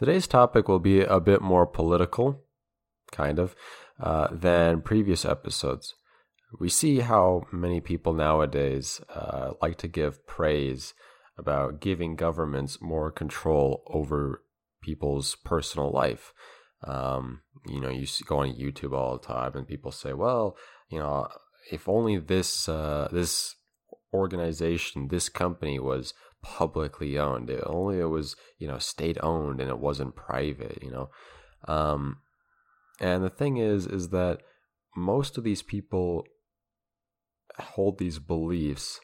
Today's topic will be a bit more political, kind of, uh, than previous episodes. We see how many people nowadays uh, like to give praise about giving governments more control over people's personal life. Um, you know, you go on YouTube all the time, and people say, "Well, you know, if only this uh, this organization, this company was publicly owned. If only it was you know state owned and it wasn't private. You know, um, and the thing is, is that most of these people hold these beliefs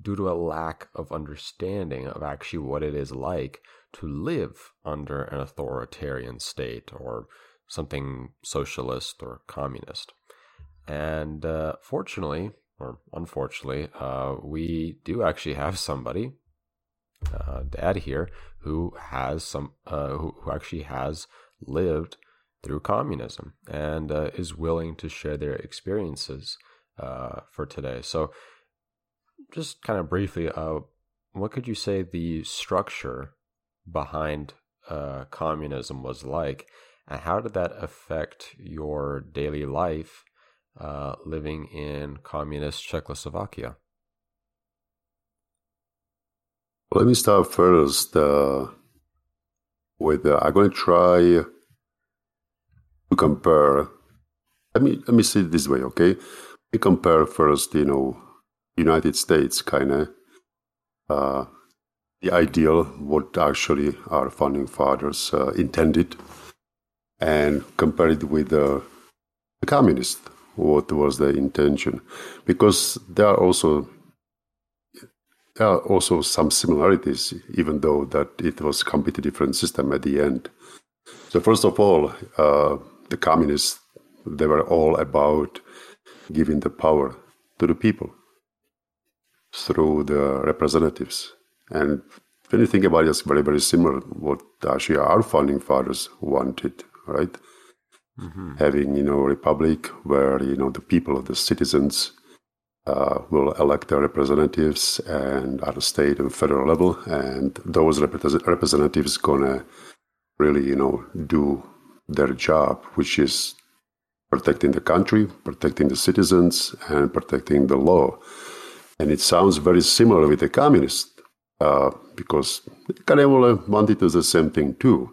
due to a lack of understanding of actually what it is like to live under an authoritarian state or something socialist or communist. And uh, fortunately, or unfortunately, uh, we do actually have somebody, uh, Dad here, who has some, uh, who, who actually has lived through communism and uh, is willing to share their experiences uh, for today. So, just kind of briefly, uh, what could you say the structure behind communism was like, and how did that affect your daily life uh, living in communist Czechoslovakia? Let me start first uh, with uh, I'm going to try to compare. Let me let me say it this way, okay? We compare first, you know, United States kind of uh, the ideal, what actually our founding fathers uh, intended, and compare it with uh, the communist, what was the intention, because there are also there are also some similarities, even though that it was completely different system at the end. So first of all, uh, the communists they were all about giving the power to the people through the representatives. And when you think about it, it's very, very similar what actually our founding fathers wanted, right? Mm-hmm. Having, you know, a republic where, you know, the people, of the citizens uh, will elect their representatives and at a state and federal level. And those rep- representatives to really, you know, do their job, which is protecting the country, protecting the citizens, and protecting the law. And it sounds very similar with the communists, uh, because Kalevala wanted to do the same thing too,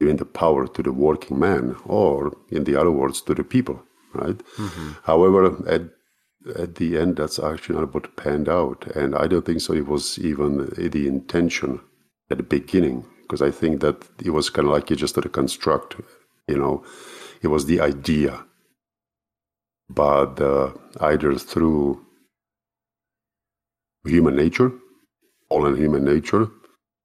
giving the power to the working man, or in the other words, to the people, right? Mm-hmm. However, at at the end, that's actually not what panned out, and I don't think so. It was even the intention at the beginning, because I think that it was kind of like you just had to construct, you know, it was the idea, but uh, either through human nature, all in human nature,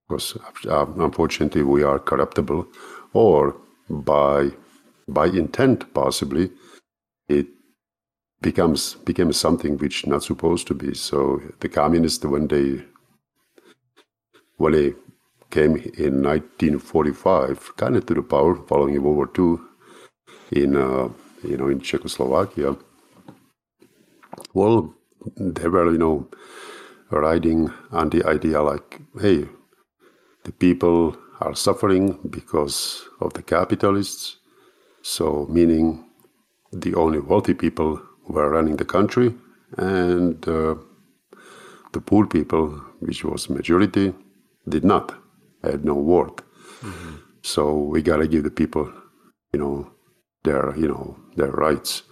because unfortunately we are corruptible, or by by intent possibly, it becomes becomes something which not supposed to be. So the communists when they when they came in 1945, kind of to the power following World War II in uh, you know in Czechoslovakia. Well, they were you know riding on the idea like, hey, the people are suffering because of the capitalists. So, meaning the only wealthy people were running the country, and uh, the poor people, which was majority, did not, had no worth. Mm-hmm. So we gotta give the people, you know, their you know their rights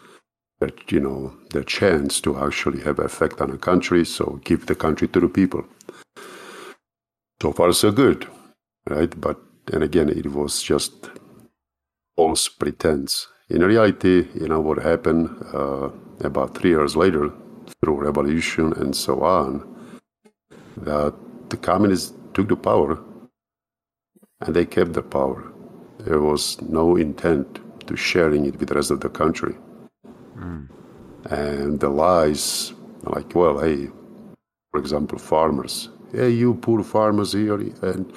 that you know the chance to actually have effect on a country so give the country to the people so far so good right but and again it was just false pretense in reality you know what happened uh, about three years later through revolution and so on that the communists took the power and they kept the power there was no intent to sharing it with the rest of the country Mm. And the lies, like, well, hey, for example, farmers. Hey, you poor farmers here, and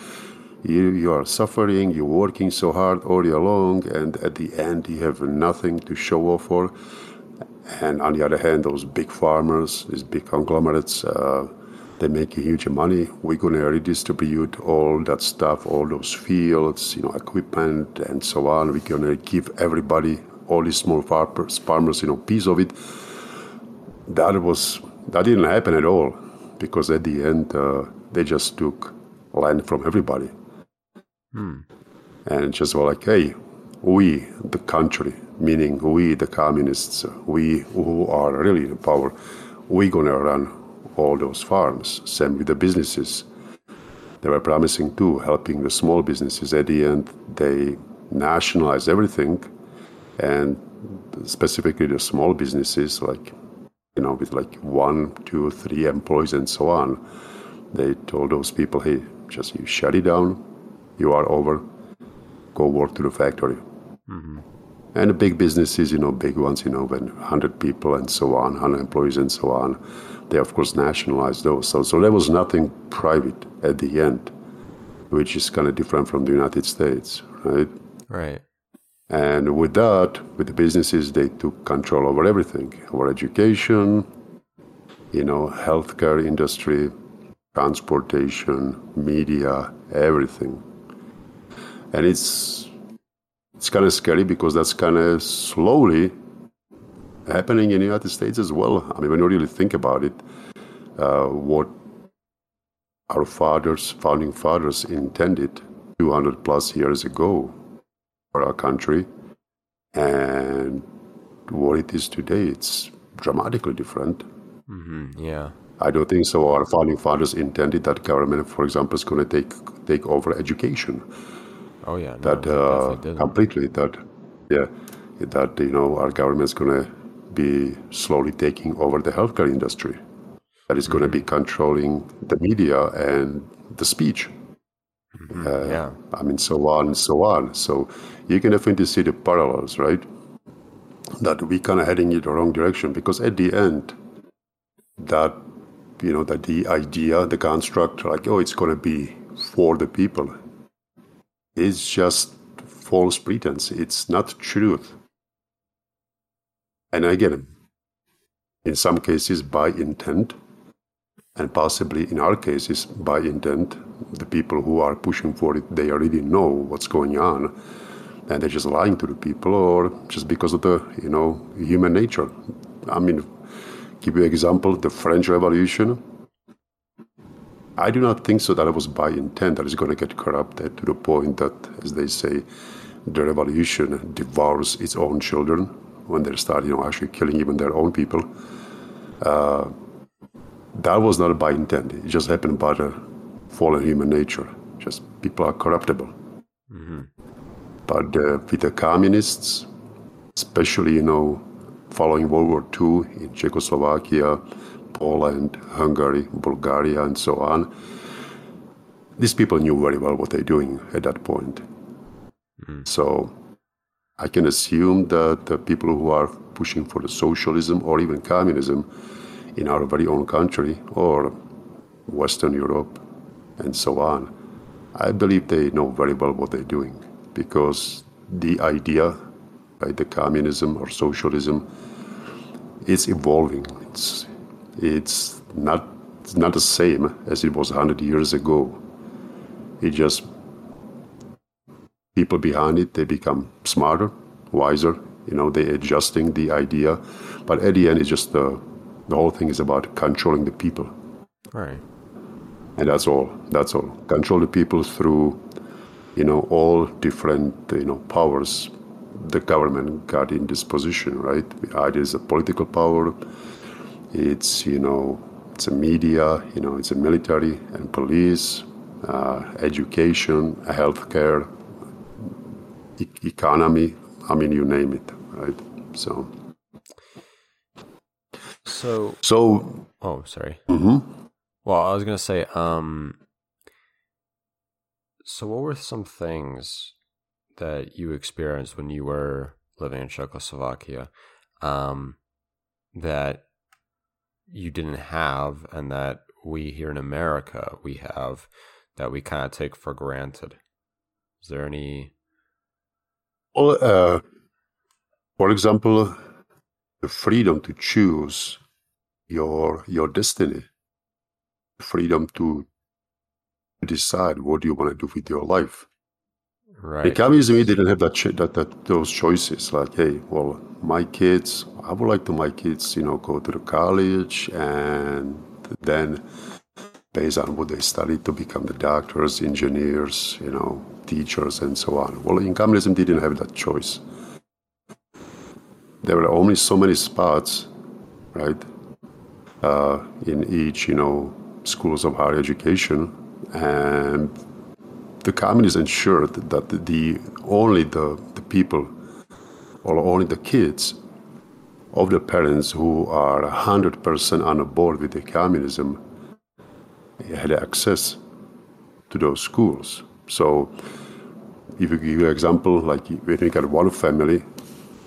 you, you are suffering, you're working so hard all year long, and at the end, you have nothing to show off for. And on the other hand, those big farmers, these big conglomerates, uh, they make a huge money. We're going to redistribute all that stuff, all those fields, you know, equipment and so on. We're going to give everybody, all these small farmers, farmers, you know, piece of it. That was that didn't happen at all because at the end uh, they just took land from everybody. Hmm. And just were like, hey, we, the country, meaning we, the communists, we who are really in power, we're going to run all those farms. Same with the businesses. They were promising too, helping the small businesses. At the end, they nationalized everything, and specifically the small businesses, like you know, with like one, two, three employees and so on. They told those people, "Hey, just you shut it down. You are over. Go work to the factory." Mm-hmm. And the big businesses, you know, big ones, you know, when 100 people and so on, 100 employees and so on, they of course nationalized those. So, so there was nothing private at the end, which is kind of different from the United States, right? Right. And with that, with the businesses, they took control over everything, over education, you know, healthcare industry, transportation, media, everything. And it's it's kind of scary because that's kind of slowly happening in the United States as well. I mean, when you really think about it, uh, what our fathers, founding fathers, intended 200 plus years ago for our country, and what it is today, it's dramatically different. Mm-hmm. Yeah. I don't think so. Our founding fathers intended that government, for example, is going to take take over education. Oh yeah, no, that uh, completely. That yeah, that you know our government is going to be slowly taking over the healthcare industry. That is mm-hmm. going to be controlling the media and the speech. Mm-hmm. Uh, yeah, I mean, so on and so on. So you can definitely see the parallels, right? That we kind of heading in the wrong direction because at the end, that you know that the idea, the construct, like oh, it's going to be for the people is just false pretense. It's not truth. And again, in some cases by intent, and possibly in our cases by intent, the people who are pushing for it, they already know what's going on, and they're just lying to the people, or just because of the you know human nature. I mean, give you an example: the French Revolution I do not think so that it was by intent that it's going to get corrupted to the point that, as they say, the revolution devours its own children when they start, you know, actually killing even their own people. Uh, that was not by intent. It just happened by the fallen human nature. Just people are corruptible. Mm-hmm. But uh, with the communists, especially, you know, following World War II in Czechoslovakia, Poland, Hungary, Bulgaria, and so on. These people knew very well what they're doing at that point. Mm. So I can assume that the people who are pushing for the socialism or even communism in our very own country or Western Europe and so on, I believe they know very well what they're doing because the idea, the communism or socialism, is evolving. It's it's not it's not the same as it was 100 years ago. It just people behind it they become smarter, wiser. You know, they're adjusting the idea, but at the end, it's just the the whole thing is about controlling the people. Right. And that's all. That's all. Control the people through, you know, all different you know powers the government got in this position, right? Either it's a political power, it's you know it's a media, you know it's a military and police, uh, education, healthcare, e- economy. I mean, you name it, right? So. So. So. Oh, sorry. Mm-hmm. Well, I was gonna say, um. So, what were some things that you experienced when you were living in Czechoslovakia um, that you didn't have and that we here in America we have that we kind of take for granted? Is there any? Well, uh, for example, the freedom to choose your your destiny, freedom to decide what you want to do with your life. Right. In communism, you didn't have that, ch- that, that those choices. Like, hey, well, my kids, I would like to my kids, you know, go to the college and then based on what they study to become the doctors, engineers, you know, teachers, and so on. Well, in communism, they didn't have that choice. There were only so many spots, right, uh, in each, you know, schools of higher education, and the communists ensured that the only the, the people or only the kids of the parents who are 100% on board with the communism had access to those schools. So, if you give an example, like when you got one family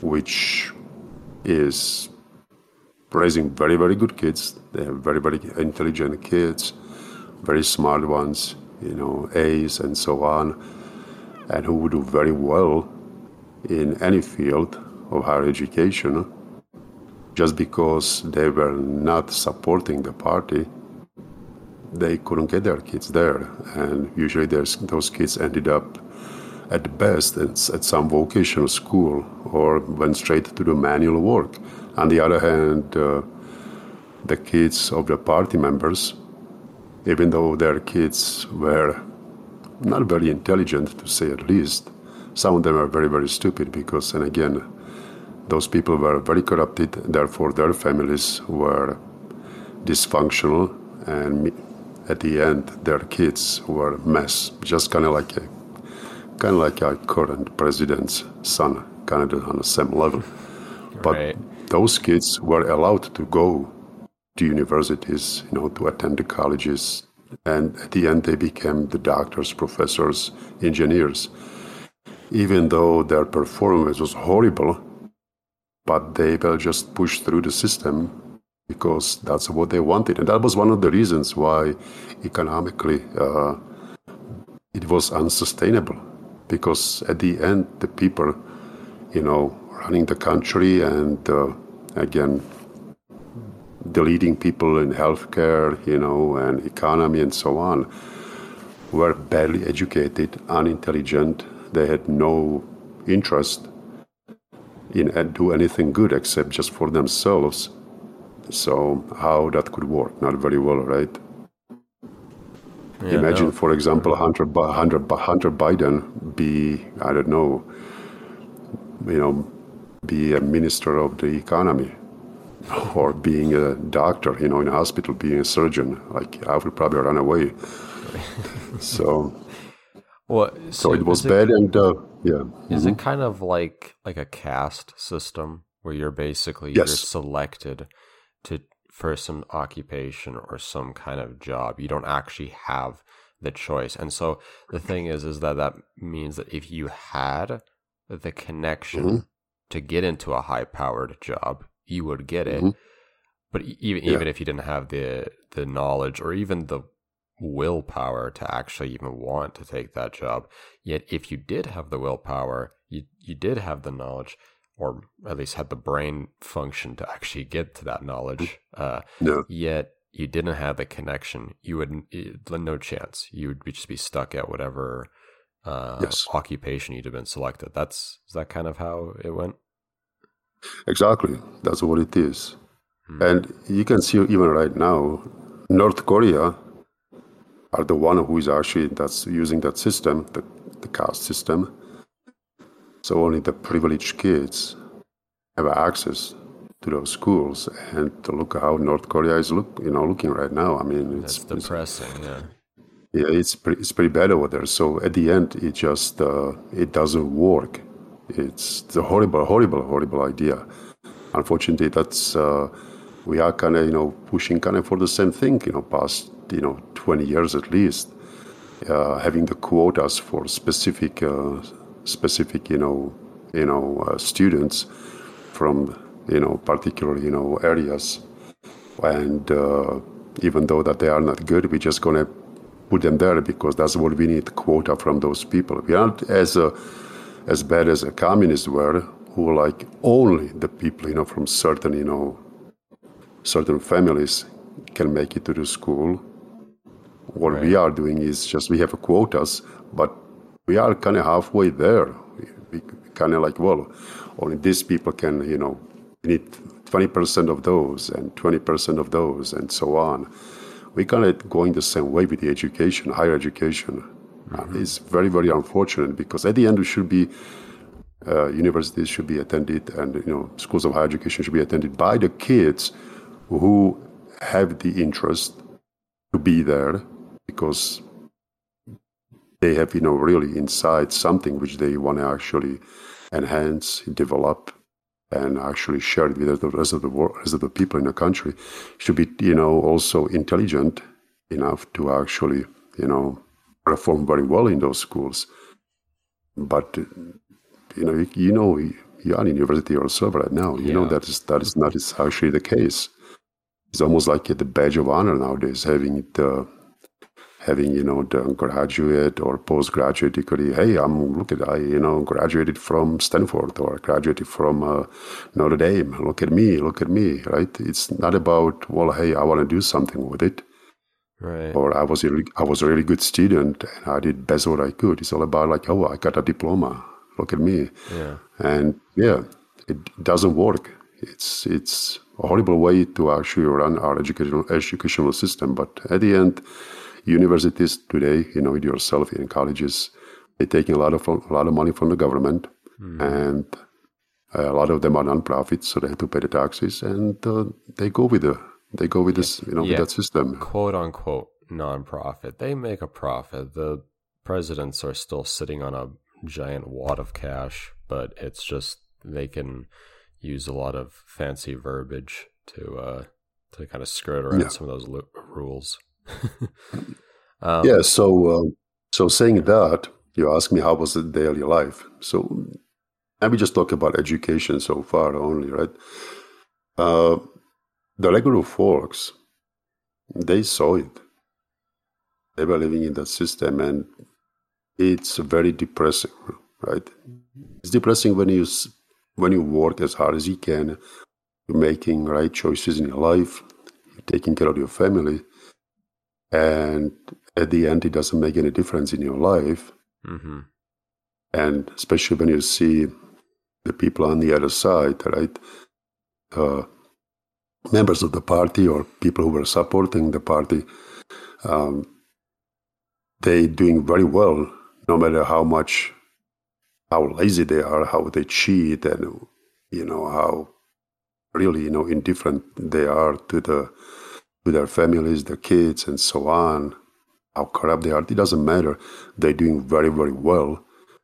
which is raising very, very good kids, they have very, very intelligent kids, very smart ones, you know, A's and so on, and who would do very well in any field of higher education. Just because they were not supporting the party they couldn't get their kids there. And usually those kids ended up at best at some vocational school or went straight to the manual work on the other hand uh, the kids of the party members even though their kids were not very intelligent, to say at least. Some of them are very, very stupid because, and again, those people were very corrupted, therefore, their families were dysfunctional, and at the end, their kids were a mess, just kind of like a kind of like our current president's son, kind of on the same level. But right. Those kids were allowed to go to universities, you know, to attend the colleges. And at the end, they became the doctors, professors, engineers. Even though their performance was horrible, but they were just pushed through the system because that's what they wanted. And that was one of the reasons why economically uh, it was unsustainable. Because at the end, the people, you know, running the country and uh, again, the leading people in healthcare, you know, and economy and so on, were badly educated, unintelligent. They had no interest in do anything good except just for themselves. So how that could work? Not very well, right? Yeah, Imagine, no. for example, Hunter, Hunter, Hunter Biden be, I don't know, you know, be a minister of the economy or being a doctor, you know, in a hospital, being a surgeon. Like I would probably run away. so, well, so, so it was bad, it, and uh, yeah. Is mm-hmm. it kind of like like a caste system where you're basically yes. you're selected to for some occupation or some kind of job? You don't actually have the choice, and so the thing is, is that that means that if you had the connection mm-hmm. To get into a high powered job, you would get it. Mm-hmm. But even yeah. even if you didn't have the the knowledge or even the willpower to actually even want to take that job, yet if you did have the willpower, you you did have the knowledge, or at least had the brain function to actually get to that knowledge. Uh, no. Yet you didn't have the connection. You would no chance. You would just be stuck at whatever uh, yes. occupation you'd have been selected. That's is that kind of how it went. Exactly, that's what it is. Hmm. And you can see even right now, North Korea are the one who is actually that's using that system, the, the caste system. So only the privileged kids have access to those schools. And to look how North Korea is look, you know, looking right now. I mean, it's that's depressing. It's, yeah. Yeah, it's pretty, it's pretty bad over there. So at the end, it just uh, it doesn't work. It's, a horrible, horrible, horrible idea. Unfortunately, that's uh, we are kind of you know pushing kind of for the same thing. You know, past you know 20 years at least, uh, having the quotas for specific uh, specific you know you know uh, students from you know particular you know areas, and uh, even though that they are not good, we're just gonna put them there because that's what we need quota from those people. We aren't as a as bad as the communists were, who were like only the people, you know, from certain, you know, certain families can make it to the school. What right. we are doing is just we have quotas, but we are kind of halfway there. We, kind of like, well, only these people can, you know, need 20% of those and 20% of those and so on. We kind of going the same way with the education, higher education. Mm-hmm. Uh, it's very, very unfortunate because at the end, we should be uh, universities should be attended and you know schools of higher education should be attended by the kids who have the interest to be there because they have you know really inside something which they want to actually enhance develop and actually share it with the rest of the world, rest of the people in the country should be you know also intelligent enough to actually you know perform very well in those schools but you know, you, you know, you're in university yourself right now. You yeah. know that is that is not is actually the case. It's almost like the badge of honor nowadays, having the having you know the graduate or postgraduate degree. Hey, I'm look at I you know graduated from Stanford or graduated from uh, Notre Dame. Look at me, look at me. Right? It's not about well, hey, I want to do something with it. Right. Or I was a really, I was a really good student and I did best what I could. It's all about like, oh, I got a diploma look at me. Yeah. And yeah, it doesn't work. It's it's a horrible way to actually run our educational educational system. But at the end, universities today, you know, with yourself in colleges, they're taking a lot of a lot of money from the government, mm. and a lot of them are nonprofits, so they have to pay the taxes, and uh, they go with the they go with this, you know, yeah. with that system. Quote unquote nonprofit. They make a profit. The presidents are still sitting on a giant wad of cash, but it's just they can use a lot of fancy verbiage to uh, to kind of skirt around yeah. some of those lo- rules. um, yeah. So uh, so saying that, you ask me how was the daily life. So let me just talk about education so far only, right? Uh, the regular folks, they saw it. They were living in that system, and it's very depressing, right? It's depressing when you when you work as hard as you can, you're making right choices in your life, you're taking care of your family, and at the end, it doesn't make any difference in your life. Mm-hmm. And especially when you see the people on the other side, right? Uh, members of the party or people who were supporting the party, um, they doing very well no matter how much how lazy they are, how they cheat, and you know how really you know indifferent they are to the to their families, their kids, and so on. How corrupt they are, it doesn't matter. They're doing very very well.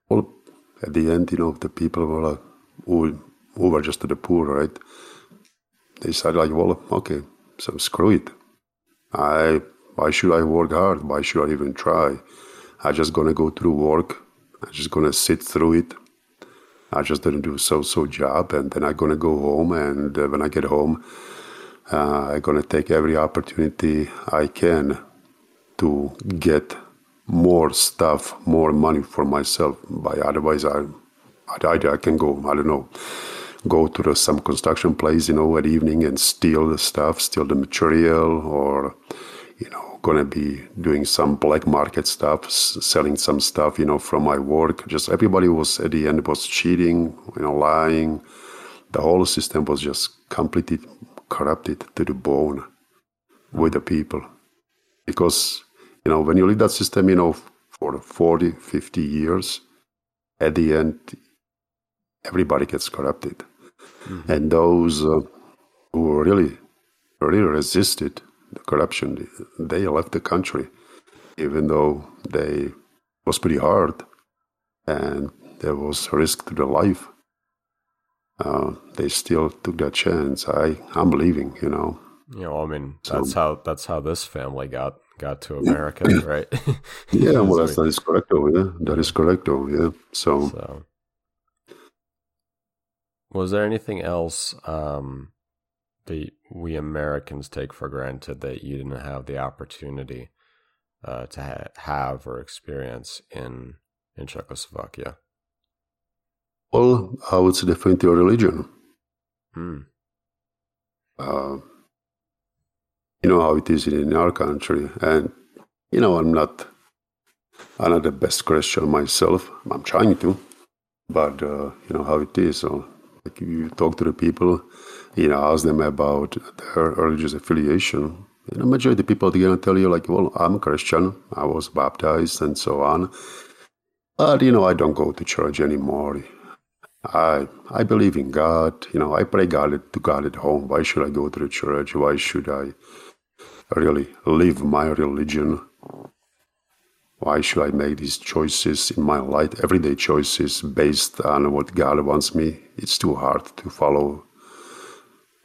Well, at the end, you know, the people who who were just the poor, right? They said like, well, okay, so screw it. I why should I work hard? Why should I even try? I'm just gonna go through work. I'm just gonna sit through it. I just didn't do a so-so job, and then I'm gonna go home. And uh, when I get home, uh, I'm gonna take every opportunity I can to get more stuff, more money for myself. By otherwise, I, either I can go. I don't know go to the, some construction place, you know, at evening and steal the stuff, steal the material, or you know, going to be doing some black market stuff, selling some stuff, you know, from my work. Just everybody was at the end was cheating, you know, lying. The whole system was just completely corrupted to the bone with the people. Because, you know, when you leave that system, you know, for 40, 50 years, at the end, everybody gets corrupted. Mm-hmm. And those uh, who really, really resisted the corruption, they left the country, even though they was pretty hard and there was risk to their life. Uh, they still took that chance. I I'm leaving, you know. Yeah, well, I mean that's so, how that's how this family got got to America, right? yeah, well, that's, that is correct. Though, yeah, that is correct. Though, yeah. So, so, was there anything else um, that we Americans take for granted that you didn't have the opportunity uh, to ha- have or experience in in Czechoslovakia? Well, I would say definitely religion. Hmm. Uh, you know how it is in our country, and you know, I'm not, I'm not the best Christian myself. I'm trying to, but uh, you know how it is. So, like you talk to the people, you know, ask them about their religious affiliation. You know, majority of the people are going to tell you like, well, I'm a Christian. I was baptized and so on. But you know, I don't go to church anymore. I I believe in God. You know, I pray God to God at home. Why should I go to the church? Why should I really live my religion? Why should I make these choices in my life, everyday choices based on what God wants me? It's too hard to follow.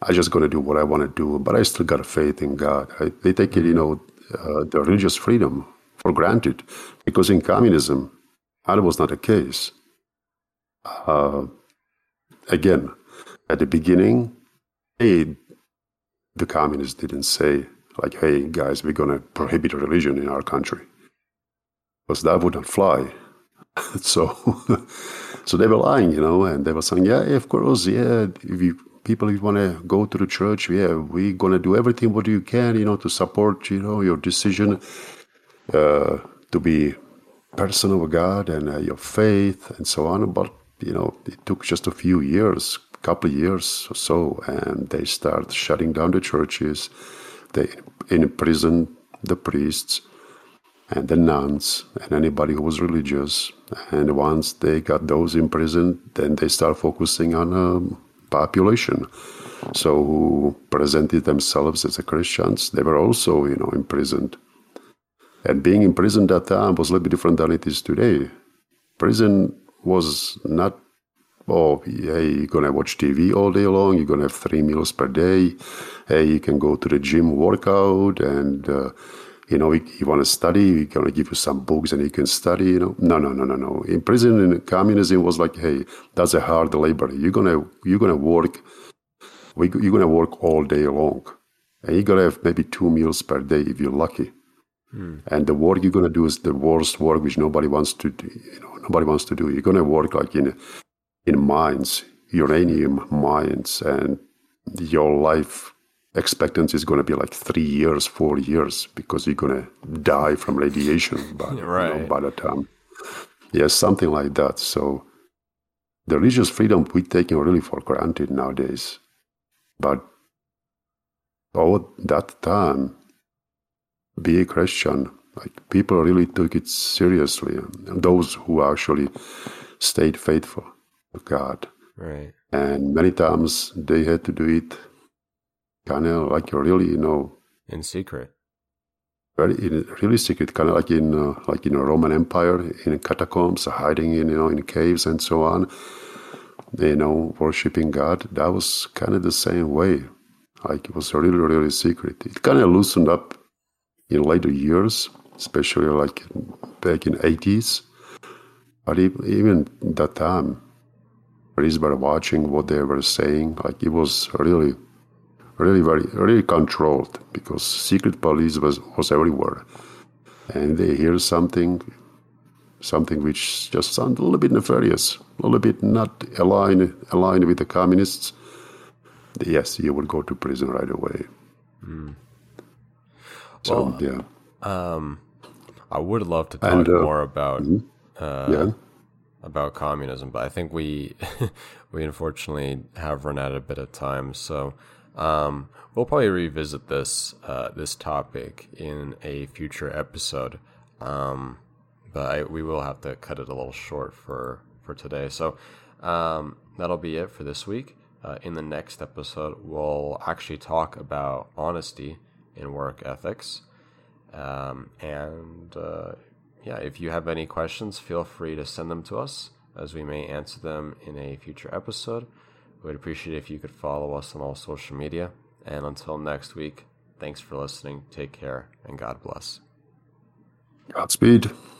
I just gonna do what I want to do, but I still got faith in God. I, they take it, you know, uh, the religious freedom for granted, because in communism, that was not the case. Uh, again, at the beginning, hey, the communists didn't say like, "Hey, guys, we're gonna prohibit religion in our country," because that wouldn't fly. so, so they were lying, you know, and they were saying, "Yeah, of course, yeah, if you people want to go to the church, yeah, we're gonna do everything what you can, you know, to support, you know, your decision uh, to be person of God and uh, your faith and so on." But you know, it took just a few years, couple of years or so, and they start shutting down the churches. They imprison the priests and the nuns and anybody who was religious. And once they got those imprisoned, then they start focusing on a population. So who presented themselves as Christians, they were also, you know, imprisoned. And being imprisoned at that time was a little bit different than it is today. Prison was not oh hey you're gonna watch tv all day long you're gonna have three meals per day hey you can go to the gym workout and uh, you know you, you want to study we're gonna give you some books and you can study you know. No no no no no. In prison in communism was like hey that's a hard labor. You're gonna you're gonna work you're gonna work all day long. And you're gonna have maybe two meals per day if you're lucky Hmm. And the work you're gonna do is the worst work which nobody wants to do. You know, nobody wants to do. You're gonna work like in in mines, uranium mines, and your life expectancy is going to be like three years, four years, because you're going to die from radiation by, right. you know, by the time. Yes, something like that. So the religious freedom we're taking really for granted nowadays. But all that time, be a Christian. Like people really took it seriously, those who actually stayed faithful to God. Right. And many times they had to do it kind of like really, you know, in secret. Very in really secret, kind of like in uh, like in a Roman Empire, in catacombs, hiding in you know in caves and so on. You know, worshiping God. That was kind of the same way. Like it was really, really secret. It kind of loosened up in later years, especially like back in 80s. But even that time, police were watching what they were saying. Like it was really, really very, really controlled because secret police was, was everywhere. And they hear something, something which just sounds a little bit nefarious, a little bit not aligned, aligned with the communists. Yes, you would go to prison right away. Mm. So well, yeah, um, I would love to talk and, uh, more about mm-hmm. uh, yeah. about communism, but I think we we unfortunately have run out a bit of time. So um, we'll probably revisit this uh, this topic in a future episode. Um, but I, we will have to cut it a little short for for today. So um, that'll be it for this week. Uh, in the next episode, we'll actually talk about honesty in work ethics. Um, and uh, yeah, if you have any questions, feel free to send them to us as we may answer them in a future episode. We'd appreciate if you could follow us on all social media. And until next week, thanks for listening. Take care and God bless. Godspeed.